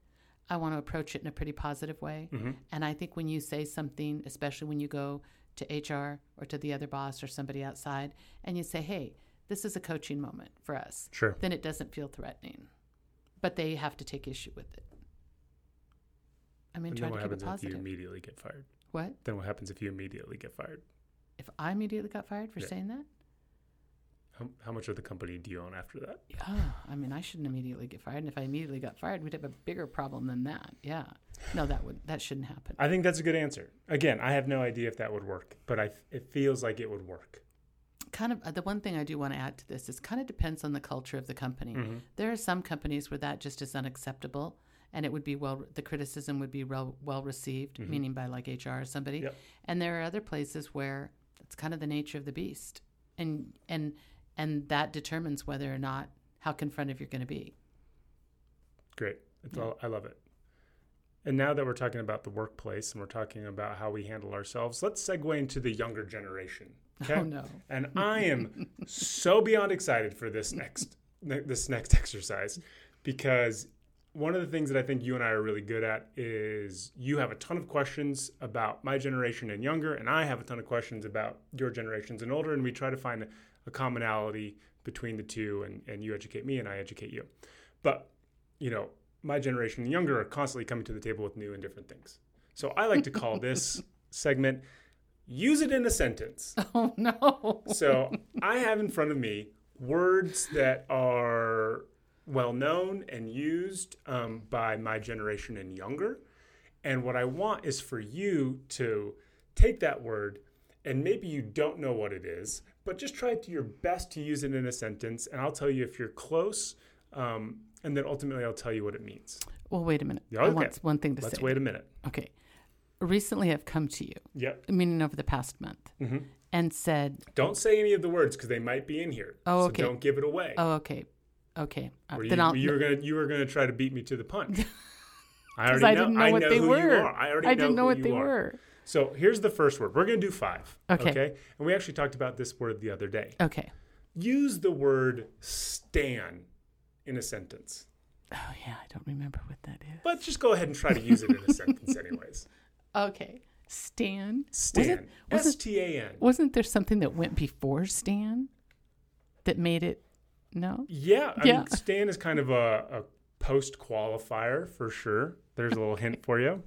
I want to approach it in a pretty positive way. Mm-hmm. And I think when you say something, especially when you go to HR or to the other boss or somebody outside, and you say, hey, this is a coaching moment for us, Sure. then it doesn't feel threatening. But they have to take issue with it. I mean, And try to what keep happens it if you immediately get fired? What? Then what happens if you immediately get fired? If I immediately got fired for Yeah. saying that? How, how much of the company do you own after that? Yeah, I mean, I shouldn't immediately get fired. And if I immediately got fired, we'd have a bigger problem than that. Yeah. No, that would that shouldn't happen. I think that's a good answer. Again, I have no idea if that would work, but I, it feels like it would work. Kind of uh, the one thing I do want to add to this is kind of depends on the culture of the company. Mm-hmm. There are some companies where that just is unacceptable, and it would be well the criticism would be well well received, meaning by like HR or somebody. Mm-hmm. Yep. And there are other places where it's kind of the nature of the beast, and and and that determines whether or not how confrontive you're going to be. Great. It's all, I love it. And now that we're talking about the workplace and we're talking about how we handle ourselves, let's segue into the younger generation. Oh, okay? Oh no. And I am so beyond excited for this next this next exercise because one of the things that I think you and I are really good at is you have a ton of questions about my generation and younger, and I have a ton of questions about your generations and older, and we try to find a commonality between the two, and, and you educate me and I educate you. But, you know, my generation and younger are constantly coming to the table with new and different things. So I like to call this segment use it in a sentence. Oh no. So I have in front of me words that are well known and used um, by my generation and younger. And what I want is for you to take that word and maybe you don't know what it is, but just try to your best to use it in a sentence. And I'll tell you if you're close. Um, and then ultimately I'll tell you what it means. Well, wait a minute. Yeah, I okay. want one thing to Let's say. wait a minute. Okay. Recently, I've come to you, Yep. meaning over the past month, Mm-hmm. and said, Don't say any of the words because they might be in here. Oh, so okay. don't give it away. "Oh, okay, okay." Uh, Or then you, I'll. you were gonna you were gonna try to beat me to the punch. I already I know, didn't know I what know they who were. you are. I already I know didn't know what they are. were. So here's the first word. We're gonna do five. Okay. And we actually talked about this word the other day. Okay. Use the word stan in a sentence. Oh yeah, I don't remember what that is. But just go ahead and try to use it in a sentence anyways. Okay. Stan. Stan. S T A N. wasn't there something that went before Stan that made it? No. Yeah, I Yeah. mean, Stan is kind of a, a post qualifier for sure. There's a little hint for you.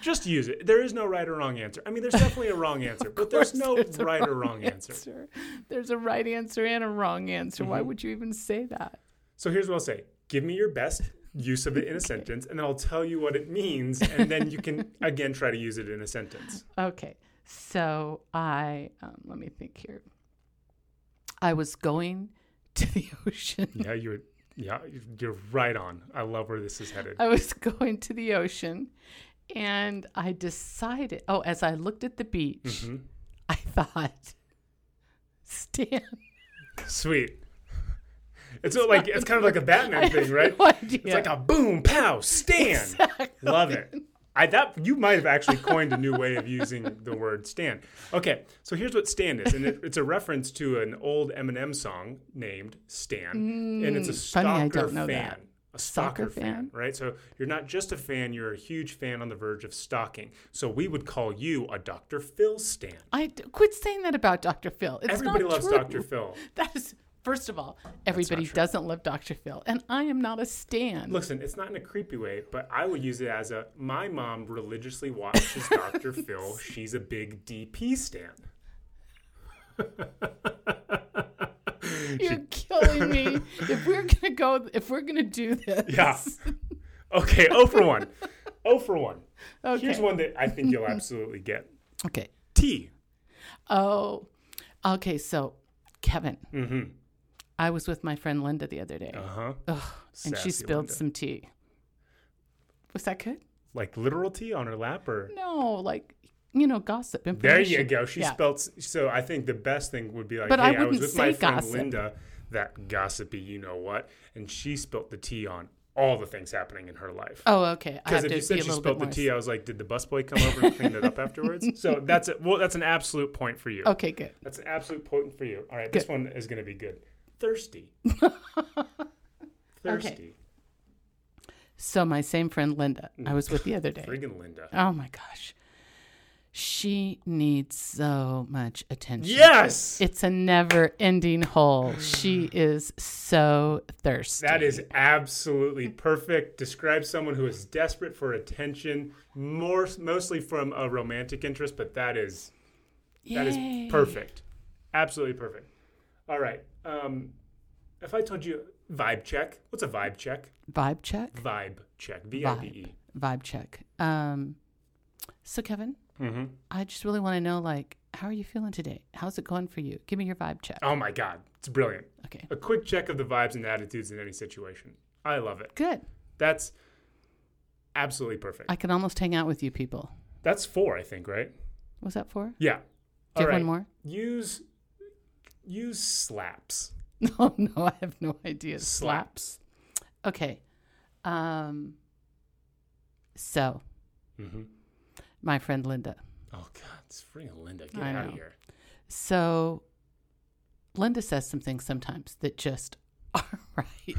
Just use it. There is no right or wrong answer. I mean, there's definitely a wrong answer, but there's no there's right or wrong answer. There's a right answer and a wrong answer. Why Mhm. would you even say that? So here's what I'll say give me your best use of it in a sentence, and then I'll tell you what it means, and then you can, again, try to use it in a sentence. Okay. So I um, let me think here. I was going to the ocean. Yeah, you're. Yeah, you're right on. I love where this is headed. I was going to the ocean and I decided, oh, as I looked at the beach, Mhm. I thought, Stan. Sweet. It's like it's kind of like a Batman thing, right? no. It's like a boom, pow, stand. Love it. I that you might have actually coined a new way of using the word stan. Okay, so here's what stan is, and it, it's a reference to an old Eminem song named Stan, and it's a Mm, stalker don't know fan. that. A stalker Soccer fan, fan? right? So you're not just a fan; you're a huge fan on the verge of stalking. So we would call you a Dr. Phil stan. I d- quit saying that about Dr. Phil. It's Everybody loves true. Dr. Phil. That is, first of all, everybody doesn't love Dr. Phil, and I am not a stan. Listen, it's not in a creepy way, but I would use it as a my mom religiously watches Dr. Phil. She's a big DP stan. You're killing me. if we're gonna go, if we're gonna do this, Yeah. Okay, 0 for 1. 0 for 1. Okay. Here's one that I think you'll absolutely get. Okay. T. Oh, okay. So, Kevin, Mm-hmm. I was with my friend Linda the other day, Uh-huh. And she spilled Linda. some tea. Was that good? Like literal tea on her lap or No, like you know, gossip. There you go. She Yeah. spelled so I think the best thing would be like, But I hey, I, was wouldn't with my friend gossip. Linda, that gossipy you know what, and she spilt the tea on all the things happening in her life. Oh, okay. Because if to you said she spilled the tea, I was like, did the busboy come over and clean it up afterwards? So that's a, well, that's an absolute point for you. Okay, good. That's an absolute point for you. All right, this one is going to be good. Thirsty. Thirsty. So my same friend Linda, I was with the other day. Friggin' Linda. Oh my gosh, she needs so much attention. Yes. It's a never-ending hole. She is so thirsty. That is absolutely perfect. Describe someone who is desperate for attention, more mostly from a romantic interest, but that is that is perfect. Absolutely perfect. All right. Um, if I told you vibe check, what's a vibe check? Vibe check. Vibe check. V I B E. Vibe check. Um, so Kevin, Mm-hmm. I just really want to know, like, how are you feeling today? How's it going for you? Give me your vibe check. Oh my God, it's brilliant. Okay. A quick check of the vibes and attitudes in any situation. I love it. Good. That's absolutely perfect. I can almost hang out with you people. That's four, I think, right? Was that four? Yeah. Do you All have right. one more? Use use slaps. No, no, I have no idea. Slaps. Okay. Um. So, Mm-hmm. my friend Linda. Oh God, it's freaking Linda. Get I out of here. So, Linda says some things sometimes that just are right.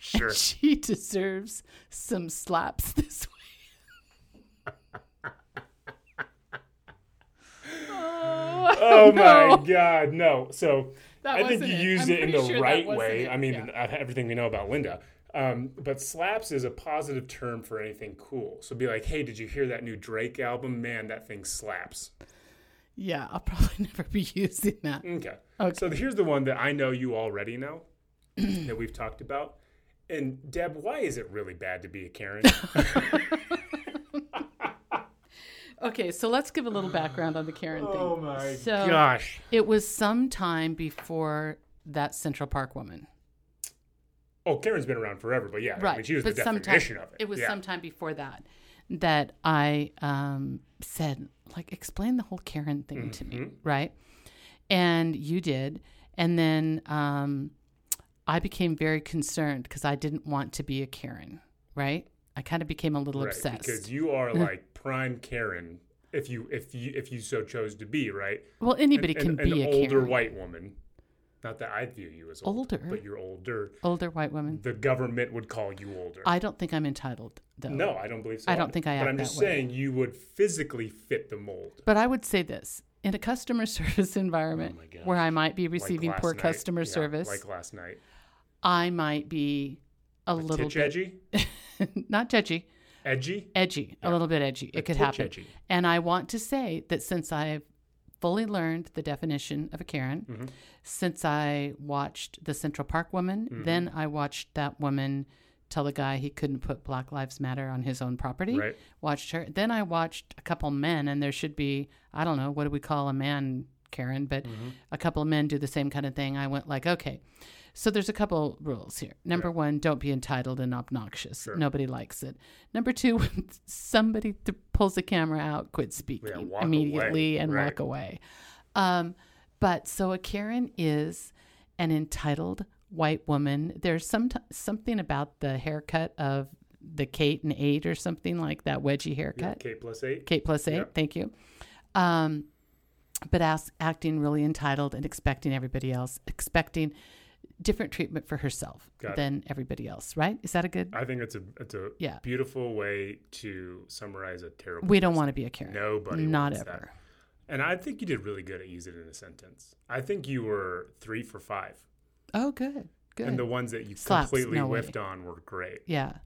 Sure. And she deserves some slaps this way. Oh, no. my God, no. So That I think you used it in the sure right way. it. I mean, Yeah. uh, everything we know about Linda. Um, but slaps is a positive term for anything cool. So be like, hey, did you hear that new Drake album? Man, that thing slaps. Yeah, I'll probably never be using that. Okay. Okay. So here's the one that I know you already know that we've talked about. And Deb, why is it really bad to be a Karen? Okay, so let's give a little background on the Karen thing. oh my So- gosh. It was some time before that Central Park woman. Oh, Karen's been around forever, but yeah, I mean, she was the sometime- definition of it. It was yeah. sometime before that that I um, said, like, explain the whole Karen thing to me, Mm-hmm. right? And you did. And then um, I became very concerned because I didn't want to be a Karen, right? I kind of became a little right, obsessed. because you are like prime Karen if you if you if you so chose to be, right? well, anybody An- can an, be an a older Karen. white woman. Not that I view you as old, Older. but you're older. Older white woman. The government would call you older. I don't think I'm entitled, though. no, I don't believe so. I don't think I am. But I'm just way. saying you would physically fit the mold. But I would say this in a customer service environment Oh where I might be receiving last poor night. customer Yeah, service, like last night. I might be a little Titch bit edgy, not judgy, edgy. edgy, a little bit edgy. It could happen. edgy. And I want to say that since I've fully learned the definition of a Karen, Mm-hmm. since I watched the Central Park woman, Mm-hmm. then I watched that woman tell the guy he couldn't put Black Lives Matter on his own property. Right. Watched her. Then I watched a couple men, and there should be, I don't know, what do we call a man, Karen? But Mm-hmm. a couple of men do the same kind of thing. I went like, okay. So there's a couple rules here. Number one, don't be entitled and obnoxious. Nobody likes it. Number two, when somebody th- pulls the camera out, quit speaking walk immediately away. and Right. walk away. Um, but so a Karen is an entitled white woman. There's some something about the haircut of the Kate and eight or something like that wedgie Yeah, haircut. K plus eight. Kate plus eight. Yeah. Thank you. Um, but as, acting really entitled and expecting everybody else, expecting different treatment for herself Got it. than everybody else. Right? Is that a good? I think it's a it's a Yeah. beautiful way to summarize a terrible. We don't want to be a Karen. Nobody Not ever. that. And I think you did really good at using it in a sentence. I think you were three for five, Oh, good. Good. and the ones that you Slaps, completely no way. whiffed on were great. yeah.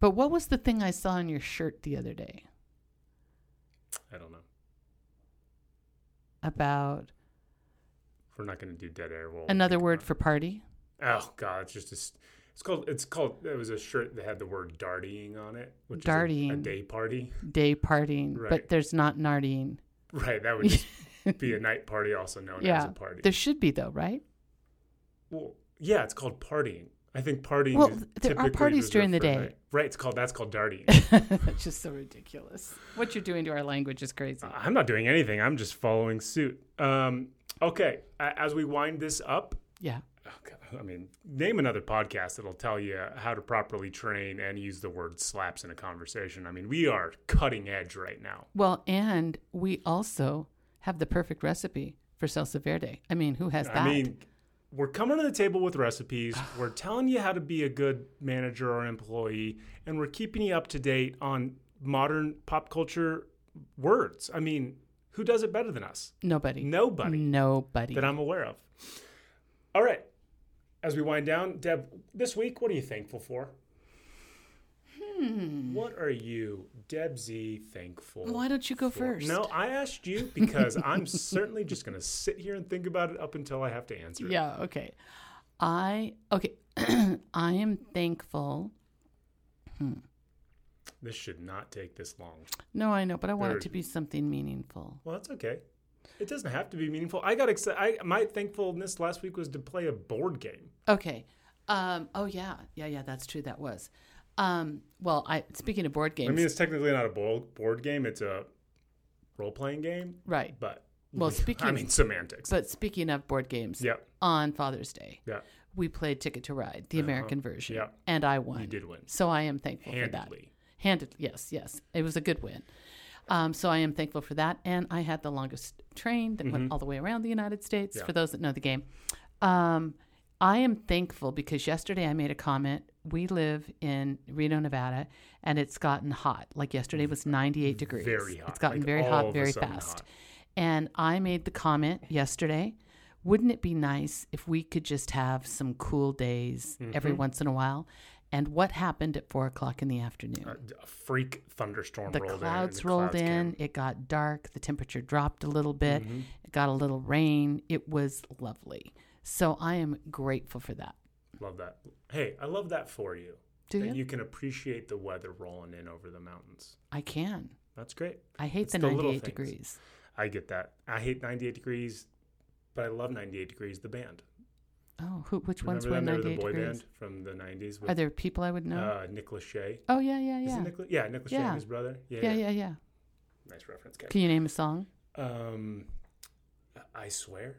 But what was the thing I saw on your shirt the other day I don't know. about We're not going to do dead air. We'll another word for party? Oh God, it's just a, it's called it's called. It was a shirt that had the word dartying on it, which is a, a Dartying. day party. Day partying, but there's not nardying. Right, that would just be a night party, also known as a party. There should be though, right? Well, yeah, it's called partying. I think partying. Well, is there are parties during the day. night. Right, it's called that's called dartying. That's just so ridiculous. What you're doing to our language is crazy. I'm not doing anything. I'm just following suit. Um, okay, as we wind this up, yeah. I mean, name another podcast that'll tell you how to properly train and use the word slaps in a conversation. I mean, we are cutting edge right now. Well, and we also have the perfect recipe for salsa verde. I mean, who has that? I mean, we're coming to the table with recipes. We're telling you how to be a good manager or employee, and we're keeping you up to date on modern pop culture words. I mean, who does it better than us? Nobody. Nobody Nobody. that I'm aware of. All right. As we wind down, Deb, this week, what are you thankful for? Hmm. What are you, Deb Z, thankful? Why don't you go for? first? No, I asked you because I'm certainly just going to sit here and think about it up until I have to answer it. Yeah, okay. I okay. I am thankful. This should not take this long. No, I know, but I want it to be something meaningful. Well, that's okay. It doesn't have to be meaningful. I got excited. I, my thankfulness last week was to play a board game. Okay. Um, oh yeah, yeah, yeah. That's true. That was. Um, well, I speaking of board games, I mean, it's technically not a board board game; it's a role playing game. right? But Well, speaking, I mean semantics. but speaking of board games, Yep. on Father's Day, Yeah, we played Ticket to Ride, the American version, Yeah. and I won. you did win So I am thankful for that. Handed, yes, yes. It was a good win. Um, so I am thankful for that. And I had the longest train that went all the way around the United States, Mm-hmm. Yeah. for those that know the game. Um, I am thankful because yesterday I made a comment. We live in Reno, Nevada, and it's gotten hot. Like yesterday was 98 degrees. Very hot, It's gotten like very hot very fast. hot. And I made the comment yesterday wouldn't it be nice if we could just have some cool days every Mm-hmm. once in a while? And what happened at four o'clock in the afternoon? A, a freak thunderstorm the rolled clouds in. the rolled clouds in. came. It got dark. The temperature dropped a little bit. Mhm. It got a little rain. It was lovely. So I am grateful for that. Love that. Hey, I love that for you. Do that you? you can appreciate the weather rolling in over the mountains. I can. That's great. I hate It's the the 98 things. degrees. I get that. I hate 98 degrees, but I love 98 degrees, the band. Oh, who, which ones Remember were them? They were the 98 boy degrees? band from the 90s with Are there people I would know? uh, Nick Lachey. oh, yeah, yeah, Is yeah. it Nick, yeah, Nick Lachey Yeah. and his brother. Yeah, yeah, yeah, yeah. Nice reference, guys. Can you name a song? Um, I swear.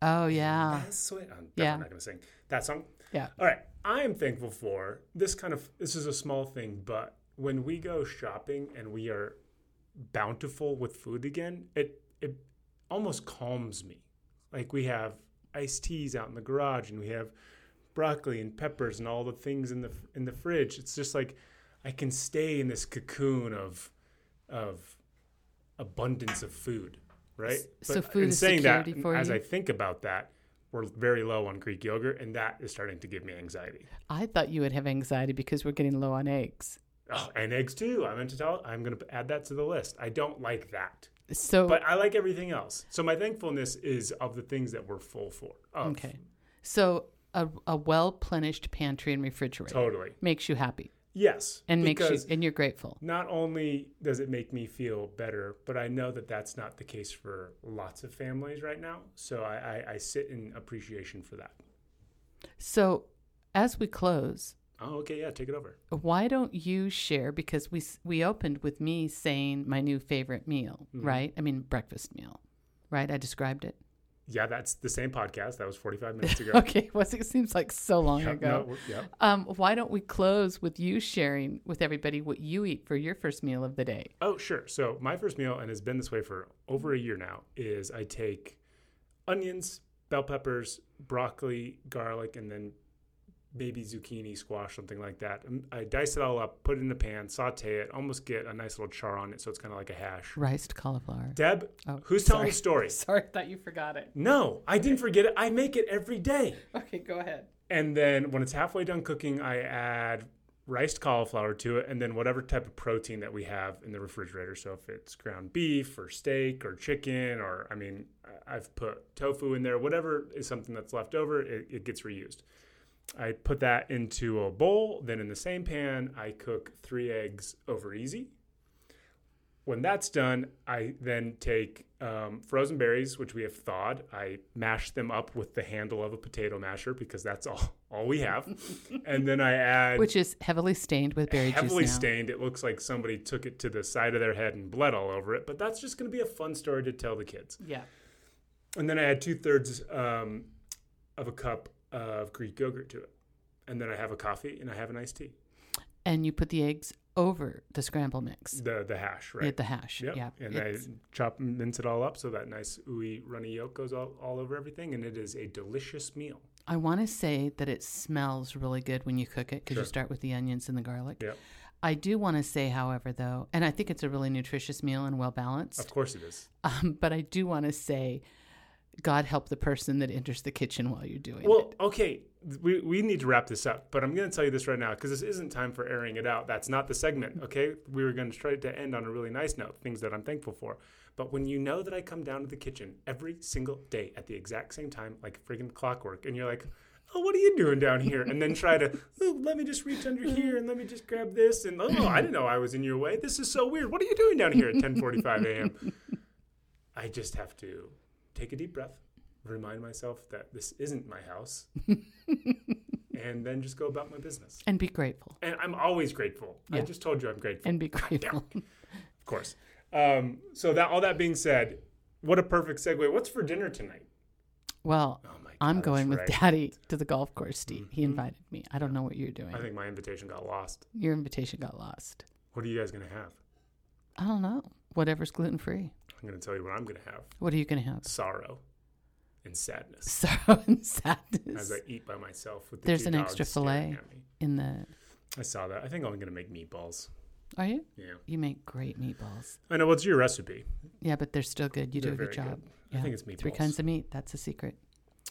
Oh, yeah. I swear. I'm definitely Yeah. not going to sing that song. Yeah. All right. I am thankful for this kind of, this is a small thing, but when we go shopping and we are bountiful with food again, it, it almost calms me. Like we have iced teas out in the garage and we have broccoli and peppers and all the things in the, in the fridge. It's just like I can stay in this cocoon of, of abundance of food. Right. So But food in is saying that, as you? I think about that, we're very low on Greek yogurt, and that is starting to give me anxiety. I thought you would have anxiety because we're getting low on eggs. Oh, and eggs too. I meant to tell. I'm going to add that to the list. I don't like that, So, but I like everything else. So my thankfulness is of the things that we're full for. Of. okay. So, a, a well plenished pantry and refrigerator Totally. makes you happy Yes. and makes you and you're grateful. not only does it make me feel better, but I know that that's not the case for lots of families right now. So I, I, I sit in appreciation for that. So, as we close, Oh, okay. Yeah. Take it over. why don't you share because we we opened with me saying my new favorite meal, Mhm. right? I mean breakfast meal. Right? I described it. Yeah. That's the same podcast. That was 45 minutes ago. Okay, well, it seems like so long Yeah, ago. no, yeah. Um, why don't we close with you sharing with everybody what you eat for your first meal of the day? Oh, sure. So my first meal, and has been this way for over a year now, is I take onions, bell peppers, broccoli, garlic, and then maybe zucchini, squash, something like that. I dice it all up, put it in a pan, saute it, almost get a nice little char on it, so it's kind of like a hash. Riced cauliflower. Deb, Oh, who's telling sorry. the story? Sorry, I thought you forgot it. No, I didn't forget it. I make it every day. Okay, go ahead. And then when it's halfway done cooking, I add riced cauliflower to it, and then whatever type of protein that we have in the refrigerator. So if it's ground beef or steak or chicken, or I mean, I've put tofu in there, whatever is something that's left over, it, it gets reused. I put that into a bowl. Then in the same pan, I cook three eggs over easy. When that's done, I then take um, frozen berries, which we have thawed. I mash them up with the handle of a potato masher because that's all, all we have. and then I add Which is heavily stained with berry heavily juice now. stained. It looks like somebody took it to the side of their head and bled all over it. But that's just going to be a fun story to tell the kids. Yeah. And then I add two thirds um, of a cup of Greek yogurt to it. And then I have a coffee and I have an iced tea. And you put the eggs over the scramble mix. The the hash, Yeah, right? the hash. Yep. Yeah. And I chop and mince it all up so that nice ooey runny yolk goes all, all over everything. And it is a delicious meal. I want to say that it smells really good when you cook it because Sure. you start with the onions and the garlic. Yep. I do want to say, however, though, and I think it's a really nutritious meal and well balanced. Of course it is. Um, but I do want to say, God help the person that enters the kitchen while you're doing Well, it. okay, we, we need to wrap this up, but I'm going to tell you this right now because this isn't time for airing it out. That's not the segment, mm-hmm. okay? We were going to try to end on a really nice note, things that I'm thankful for. But when you know that I come down to the kitchen every single day at the exact same time, like friggin' clockwork, and you're like, oh, what are you doing down here? And then try to, oh, let me just reach under here and let me just grab this. And oh, I didn't know I was in your way. This is so weird. What are you doing down here at 10:45 a.m.? I just have to take a deep breath, remind myself that this isn't my house, and then just go about my business. And be grateful. And I'm always grateful. I just told you I'm grateful. And be grateful. of course. Um, so that all that being said, what a perfect segue. What's for dinner tonight? Well, Oh God, I'm going with right. Daddy to the golf course, Steve. He Mhm. invited me. I don't know what you're doing. I think my invitation got lost. Your invitation got lost. What are you guys gonna have? I don't know. Whatever's gluten free. I'm gonna tell you what I'm gonna have: What are you going to have? sorrow and sadness Sorrow and sadness as I eat by myself with the There's an extra fillet. in the. I saw that. I think I'm gonna make meatballs. Are you? Yeah. You make great meatballs. I know. What's your recipe? Yeah, but they're still good. You They're do a good job. I think it's meatballs. Three kinds of meat. That's a secret.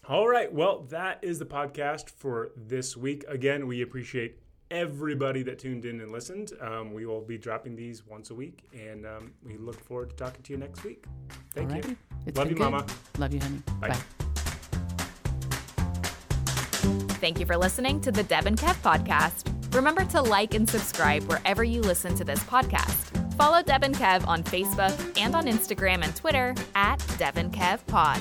All right. Well, that is the podcast for this week. Again, we appreciate everybody that tuned in and listened. Um, we will be dropping these once a week, and um, we look forward to talking to you next week. Thank Alrighty. you. It's Love you, good. Mama. Love you, honey. Bye. Bye. Thank you for listening to the Deb and Kev podcast. Remember to like and subscribe wherever you listen to this podcast. Follow Deb and Kev on Facebook and on Instagram and Twitter at Deb and Kev Pod.